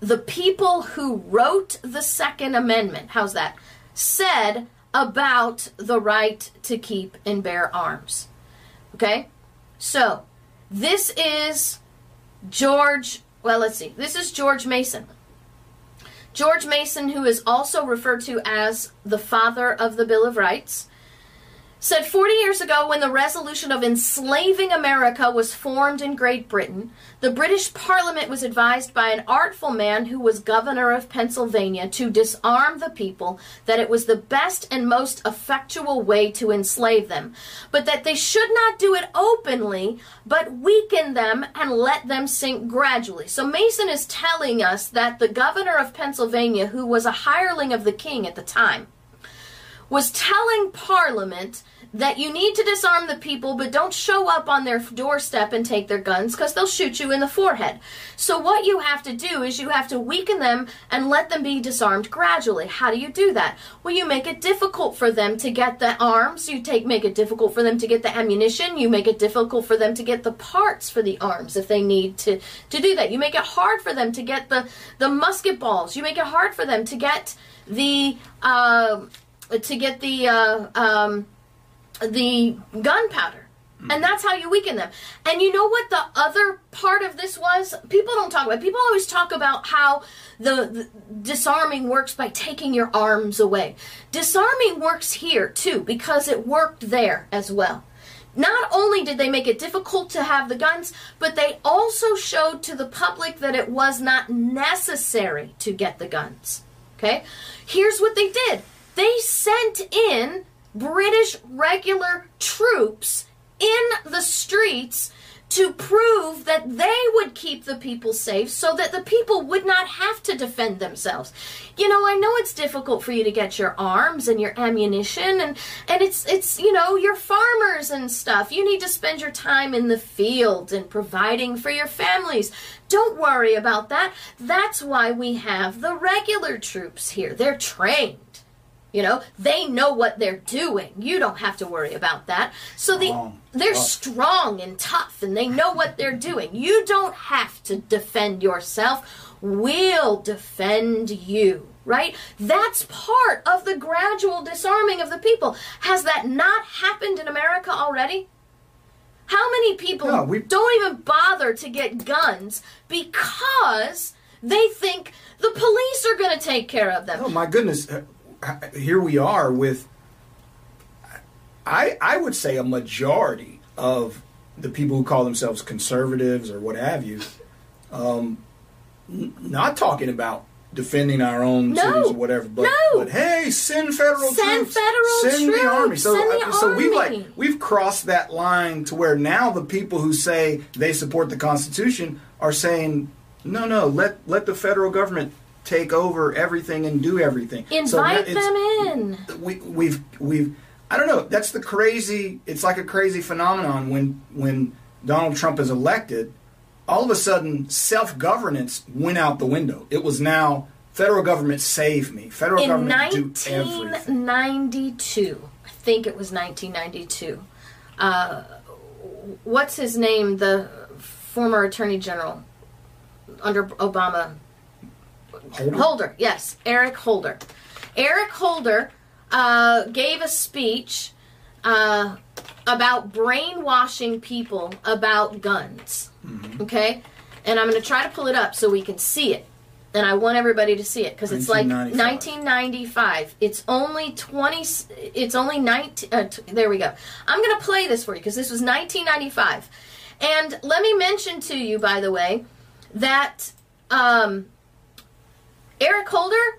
the people who wrote the Second Amendment. How's that? Said about the right to keep and bear arms. Okay, so this is George. Well, let's see. This is George Mason. George Mason, who is also referred to as the father of the Bill of Rights, said 40 years ago when the resolution of enslaving America was formed in Great Britain, the British Parliament was advised by an artful man who was governor of Pennsylvania to disarm the people, that it was the best and most effectual way to enslave them, but that they should not do it openly, but weaken them and let them sink gradually. So Mason is telling us that the governor of Pennsylvania, who was a hireling of the king at the time, was telling Parliament that you need to disarm the people, but don't show up on their doorstep and take their guns because they'll shoot you in the forehead. So, what you have to do is you have to weaken them and let them be disarmed gradually. How do you do that? Well, you make it difficult for them to get the arms, you take make it difficult for them to get the ammunition, you make it difficult for them to get the parts for the arms if they need to, to do that. You make it hard for them to get the, the musket balls, you make it hard for them to get the. Uh, to get the uh, um, the gunpowder. And that's how you weaken them. And you know what the other part of this was? People don't talk about. It. People always talk about how the, the disarming works by taking your arms away. Disarming works here too because it worked there as well. Not only did they make it difficult to have the guns, but they also showed to the public that it was not necessary to get the guns. Okay? Here's what they did. They sent in British regular troops in the streets to prove that they would keep the people safe so that the people would not have to defend themselves. You know, I know it's difficult for you to get your arms and your ammunition and and it's it's you know, your farmers and stuff. You need to spend your time in the field and providing for your families. Don't worry about that. That's why we have the regular troops here. They're trained. You know, they know what they're doing. You don't have to worry about that. So the they're strong and tough and they know what they're doing. You don't have to defend yourself. We'll defend you. Right? That's part of the gradual disarming of the people. Has that not happened in America already? How many people No, we- don't even bother to get guns because they think the police are going to take care of them? Oh my goodness! Uh, Here we are with, I I would say a majority of the people who call themselves conservatives or what have you, um, n- not talking about defending our own No. cities or whatever, but, No. but hey, send federal Send troops, federal send the army. troops, So, send the uh, so we army. like we've crossed that line to where now the people who say they support the Constitution are saying, no, no, let let the federal government take over everything and do everything. So Invite it's- them in. we, we've we've I don't know. That's the crazy. It's like a crazy phenomenon when when Donald Trump is elected. All of a sudden, self governance went out the window. It was now federal government save me. Federal In government do everything. 1992, I think it was 1992. Uh, what's his name? The former Attorney General under Obama. Hold it. Holder, yes, Eric Holder. Eric Holder uh, gave a speech uh, about brainwashing people about guns. Okay? And I'm going to try to pull it up so we can see it. And I want everybody to see it because it's like 1995. 1995. It's only 20. It's only 19. Uh, t- there we go. I'm going to play this for you because this was 1995. And let me mention to you, by the way, that um, Eric Holder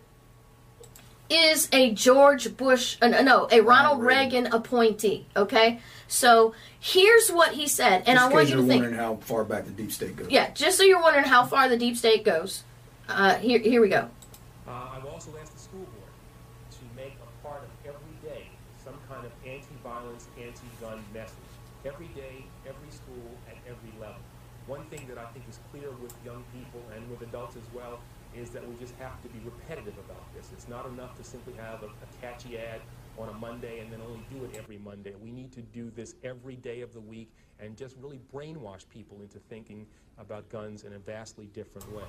is a George Bush, uh, no, a Ronald Ronald Reagan. Reagan. appointee. Okay, so here's what he said, and Just I in want you to you're think. wondering how far back the deep state goes. Yeah, just so you're wondering how far the deep state goes. Uh, here, here we go. Uh, I will also ask the school board to make a part of every day some kind of anti-violence, anti-gun message. Every day, every school, at every level. One thing that I think is clear with young people and with adults as well is that we just have to be repetitive about this. It's not enough to simply have a, a catchy ad on a Monday and then only do it every Monday. We need to do this every day of the week and just really brainwash people into thinking about guns in a vastly different way.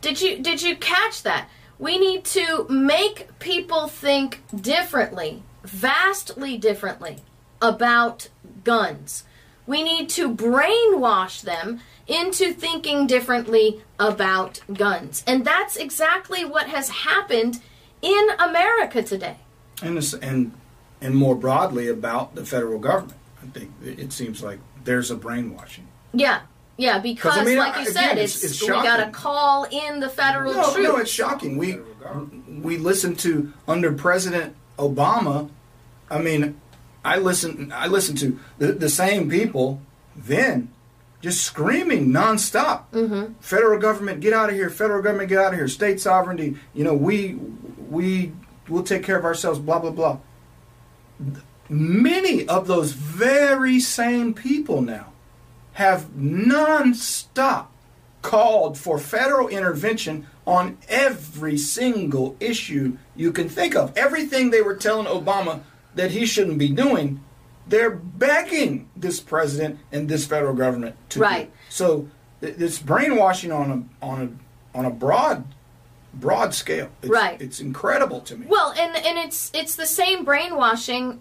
Did you did you catch that? We need to make people think differently, vastly differently about guns. We need to brainwash them into thinking differently about guns. And that's exactly what has happened in America today. And and and more broadly about the federal government. I think it seems like there's a brainwashing. Yeah. Yeah, because I mean, like you again, said, it's- it's, it's we got to call in the federal No, troops. no, it's shocking. We we listened to under President Obama. I mean, I listened. I listened to the, the same people then, just screaming nonstop. Mm-hmm. Federal government, get out of here! Federal government, get out of here! State sovereignty. You know, we we will take care of ourselves. Blah blah blah. Many of those very same people now have nonstop called for federal intervention on every single issue you can think of. Everything they were telling Obama that he shouldn't be doing, they're begging this president and this federal government to Right. do. So th- this brainwashing on a on a on a broad broad scale. It's, Right. It's incredible to me. Well, and and it's it's the same brainwashing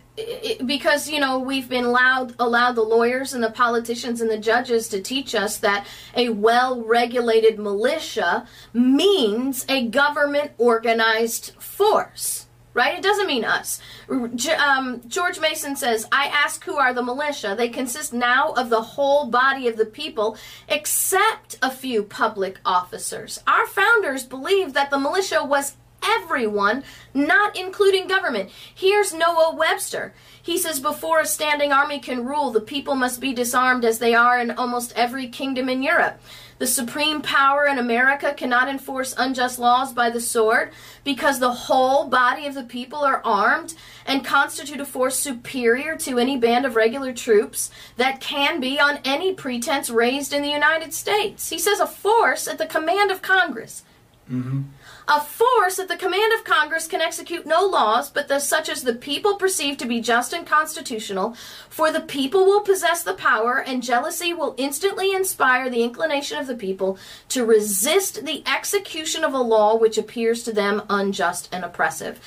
because you know we've been allowed allowed the lawyers and the politicians and the judges to teach us that a well-regulated militia means a government organized force. Right? It doesn't mean us. Um, George Mason says, I ask who are the militia. They consist now of the whole body of the people, except a few public officers. Our founders believed that the militia was everyone, not including government. Here's Noah Webster. He says, Before a standing army can rule, the people must be disarmed as they are in almost every kingdom in Europe. The supreme power in America cannot enforce unjust laws by the sword because the whole body of the people are armed and constitute a force superior to any band of regular troops that can be on any pretense raised in the United States. He says a force at the command of Congress. Mm-hmm. A force at the command of Congress can execute no laws but the, such as the people perceive to be just and constitutional, for the people will possess the power, and jealousy will instantly inspire the inclination of the people to resist the execution of a law which appears to them unjust and oppressive.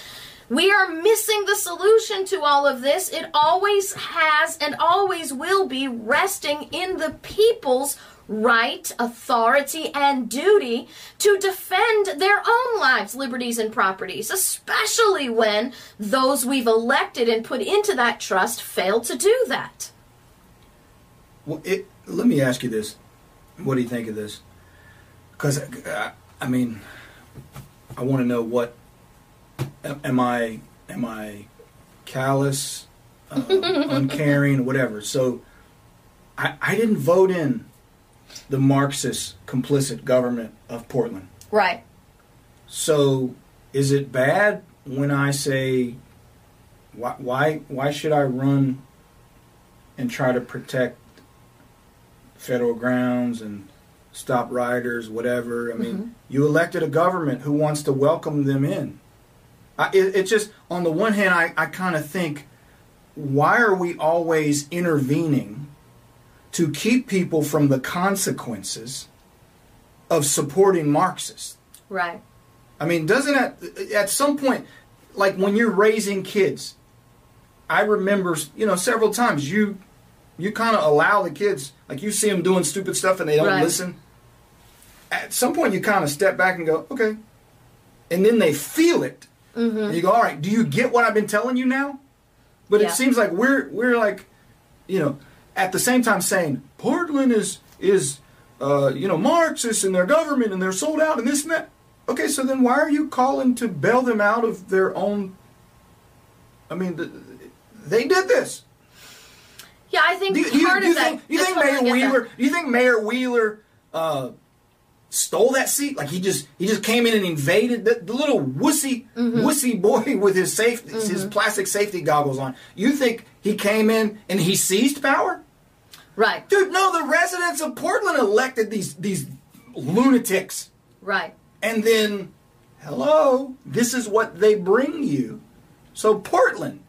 We are missing the solution to all of this. It always has and always will be resting in the people's right, authority, and duty to defend their own lives, liberties, and properties, especially when those we've elected and put into that trust fail to do that. Well, it, let me ask you this: What do you think of this? Because I, I mean, I want to know what am I am I callous, uh, uncaring, whatever. So I, I didn't vote in the Marxist complicit government of Portland. Right. So is it bad when I say why why why should I run and try to protect federal grounds and stop rioters, whatever? I mean, mm-hmm. you elected a government who wants to welcome them in. I, it, it just on the one hand, I, I kind of think, why are we always intervening to keep people from the consequences of supporting Marxists? Right. I mean, doesn't it at some point, like when you're raising kids, I remember, you know, several times you you kind of allow the kids, like you see them doing stupid stuff and they don't Right. listen. At some point, you kind of step back and go, okay, and then they feel it, mm-hmm. and you go, all right, do you get what I've been telling you now? But Yeah. it seems like we're we're like, you know, at the same time saying Portland is is uh, you know Marxist and their government and they're sold out and this and that. Okay, so then why are you calling to bail them out of their own? I mean, th they did this. Yeah, I think Do you, part you of that. think, you think Mayor get that. Wheeler? You think Mayor Wheeler uh, stole that seat. Like he just he just came in and invaded the, the little wussy wussy boy with his safety his plastic safety goggles on. You think he came in and he seized power? Right. Dude, no, the residents of Portland elected these these lunatics. Right. And then hello, this is what they bring you. So Portland.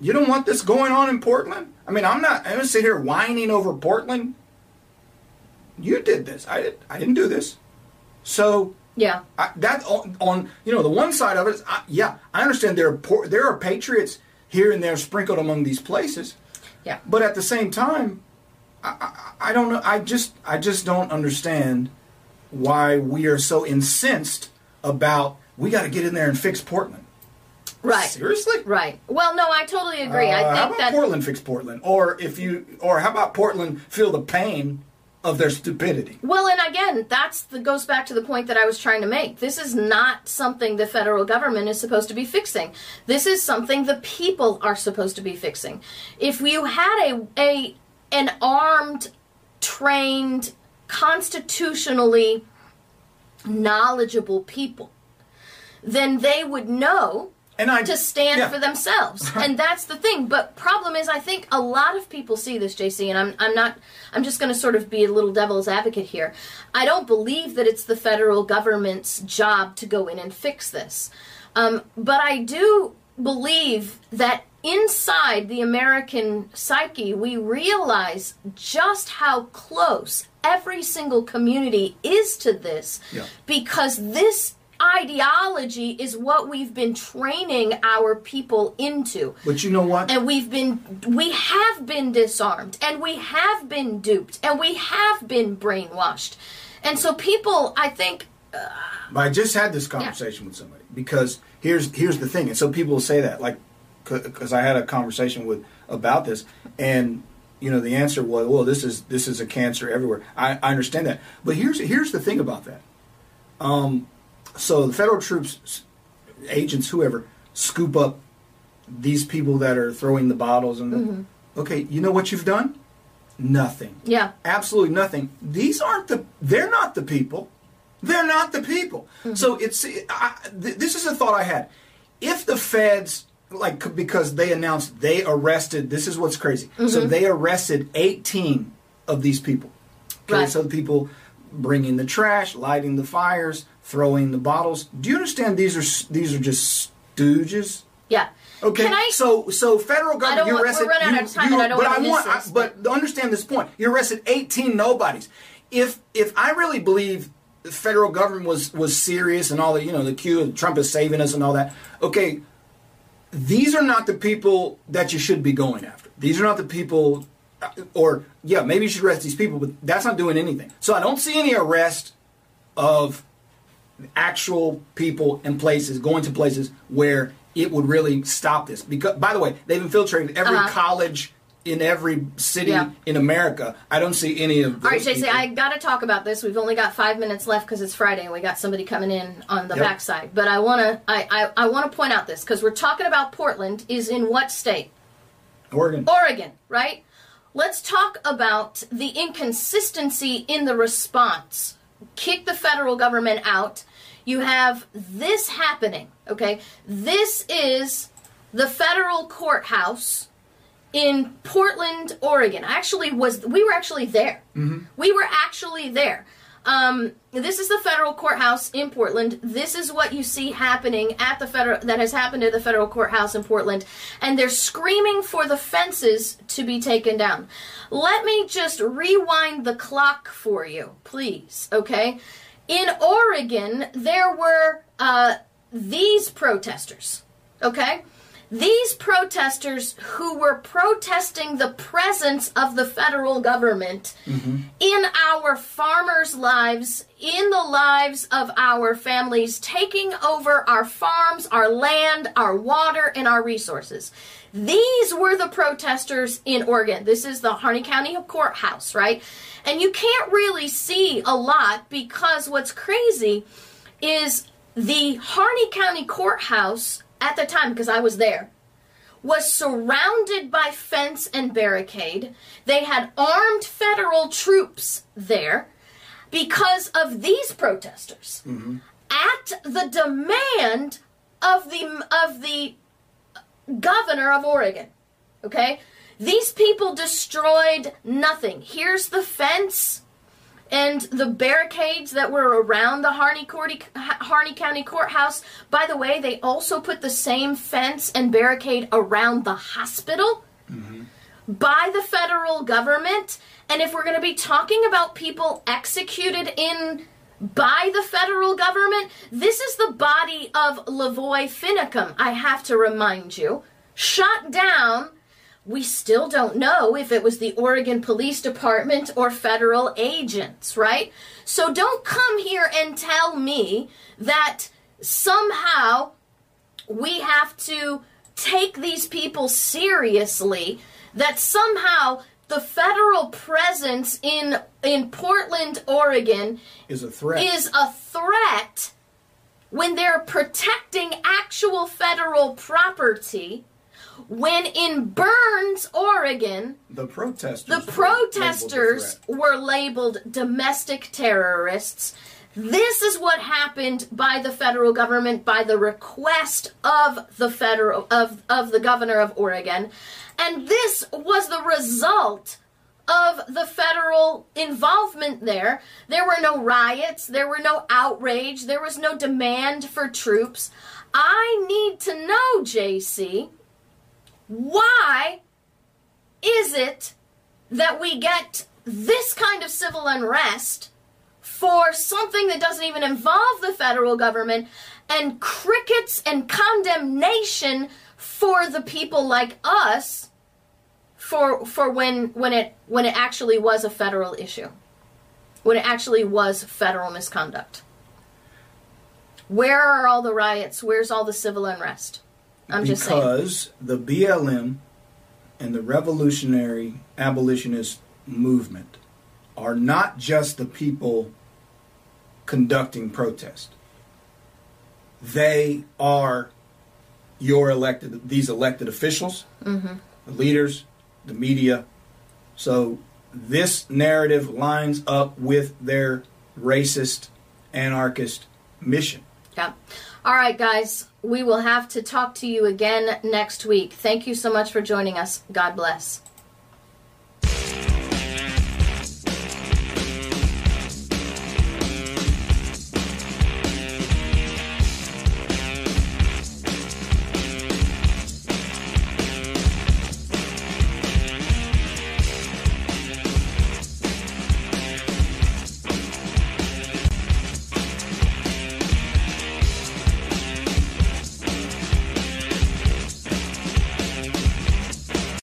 You don't want this going on in Portland? I mean, I'm not I'm gonna sit here whining over Portland. You did this. I did I didn't do this. So Yeah. I, that on, on you know the one side of it is I, yeah I understand there are there are patriots here and there sprinkled among these places, Yeah. but at the same time, I, I, I don't know. I just I just don't understand why we are so incensed about we got to get in there and fix Portland. Right. Seriously? Right. Well, no, I totally agree. Uh, I how think about that Portland fix Portland, or if you, or how about Portland feel the pain of their stupidity? Well, and again, that's the goes back to the point that I was trying to make. This is not something the federal government is supposed to be fixing. This is something the people are supposed to be fixing. If you had a a an armed, trained, constitutionally knowledgeable people, then they would know And I to stand yeah. for themselves. and that's the thing. But problem is I think a lot of people see this, JC, and I'm I'm not I'm just gonna sort of be a little devil's advocate here. I don't believe that it's the federal government's job to go in and fix this. Um, but I do believe that inside the American psyche, we realize just how close every single community is to this Yeah. because this ideology is what we've been training our people into But you know what? and we've been we have been disarmed and we have been duped and we have been brainwashed and so people i think But I just had this conversation with somebody because here's here's the thing, and so people will say that like because I had a conversation with about this, and you know the answer was, well, this is this is a cancer everywhere. I, I understand that, but here's here's the thing about that. Um, so the federal troops, agents, whoever, scoop up these people that are throwing the bottles and the, mm-hmm. okay, you know what you've done? Nothing yeah absolutely nothing. These aren't the. They're not the people. They're not the people. Mm-hmm. So it's. I, th- this is a thought I had. If the feds, like, because they announced they arrested. This is what's crazy. So mm-hmm. they arrested 18 of these people. Okay, Right. so the people bringing the trash, lighting the fires, throwing the bottles. Do you understand? These are these are just stooges. yeah Okay, can i so so federal government. you want- we're arrested. running out of time you- and I don't but wanna I want. I, but understand this point. You arrested eighteen nobodies. If if I really believe the federal government was was serious and all the you know the Q Trump is saving us and all that. Okay, these are not the people that you should be going after. These are not the people. uh, Or yeah, maybe you should arrest these people, but that's not doing anything. So I don't see any arrest of actual people and places going to places where it would really stop this. Because by the way, they've infiltrated every Uh-huh. college in every city Yeah. in America. I don't see any of. Those all right jc people. i gotta talk about this we've only got five minutes left because it's friday and we got somebody coming in on the Yep. backside but i want to I, I, I want to point out this because we're talking about portland is in what state Oregon. Oregon, right? Let's talk about the inconsistency in the response. Kick the federal government out. You have this happening, okay? This is the federal courthouse in Portland, Oregon. I actually was we were actually there. We were actually there. Um, this is the federal courthouse in Portland. This is what you see happening at the federal that has happened at the federal courthouse in Portland, and they're screaming for the fences to be taken down. Let me just rewind the clock for you, please. Okay, in Oregon there were uh, these protesters. Okay. These protesters who were protesting the presence of the federal government mm-hmm. in our farmers' lives, in the lives of our families, taking over our farms, our land, our water, and our resources. These were the protesters in Oregon. This is the Harney County Courthouse, right? And you can't really see a lot because what's crazy is the Harney County Courthouse at the time, because I was there, was surrounded by fence and barricade. They had armed federal troops there. because of these protesters mm-hmm. at the demand of the of the governor of Oregon. Okay? These people destroyed nothing. Here's the fence and the barricades that were around the Harney, County, Harney County Courthouse. By the way, they also put the same fence and barricade around the hospital by the federal government. And if we're going to be talking about people executed in by the federal government, this is the body of LaVoy Finicum, I have to remind you. Shot down. We still don't know if it was the Oregon Police Department or federal agents, right? So don't come here and tell me that somehow we have to take these people seriously that somehow the federal presence in in Portland, Oregon Is a threat. is a threat when they're protecting actual federal property when in Burns, Oregon, the protesters. the were labeled protesters were labeled domestic terrorists. This is what happened by the federal government by the request of the federal of, of the governor of Oregon. And this was the result of the federal involvement there. There were no riots, there were no outrage, there was no demand for troops. I need to know, JC, why is it that we get this kind of civil unrest for something that doesn't even involve the federal government and crickets and condemnation for the people like us for for when when it when it actually was a federal issue? When it actually was federal misconduct? Where are all the riots? Where's all the civil unrest i'm just saying because the BLM and the revolutionary abolitionist movement are not just the people conducting protest. They are your elected these elected officials, Mm-hmm. the leaders, the media. So this narrative lines up with their racist, anarchist mission. Yeah. All right, guys. We will have to talk to you again next week. Thank you so much for joining us. God bless.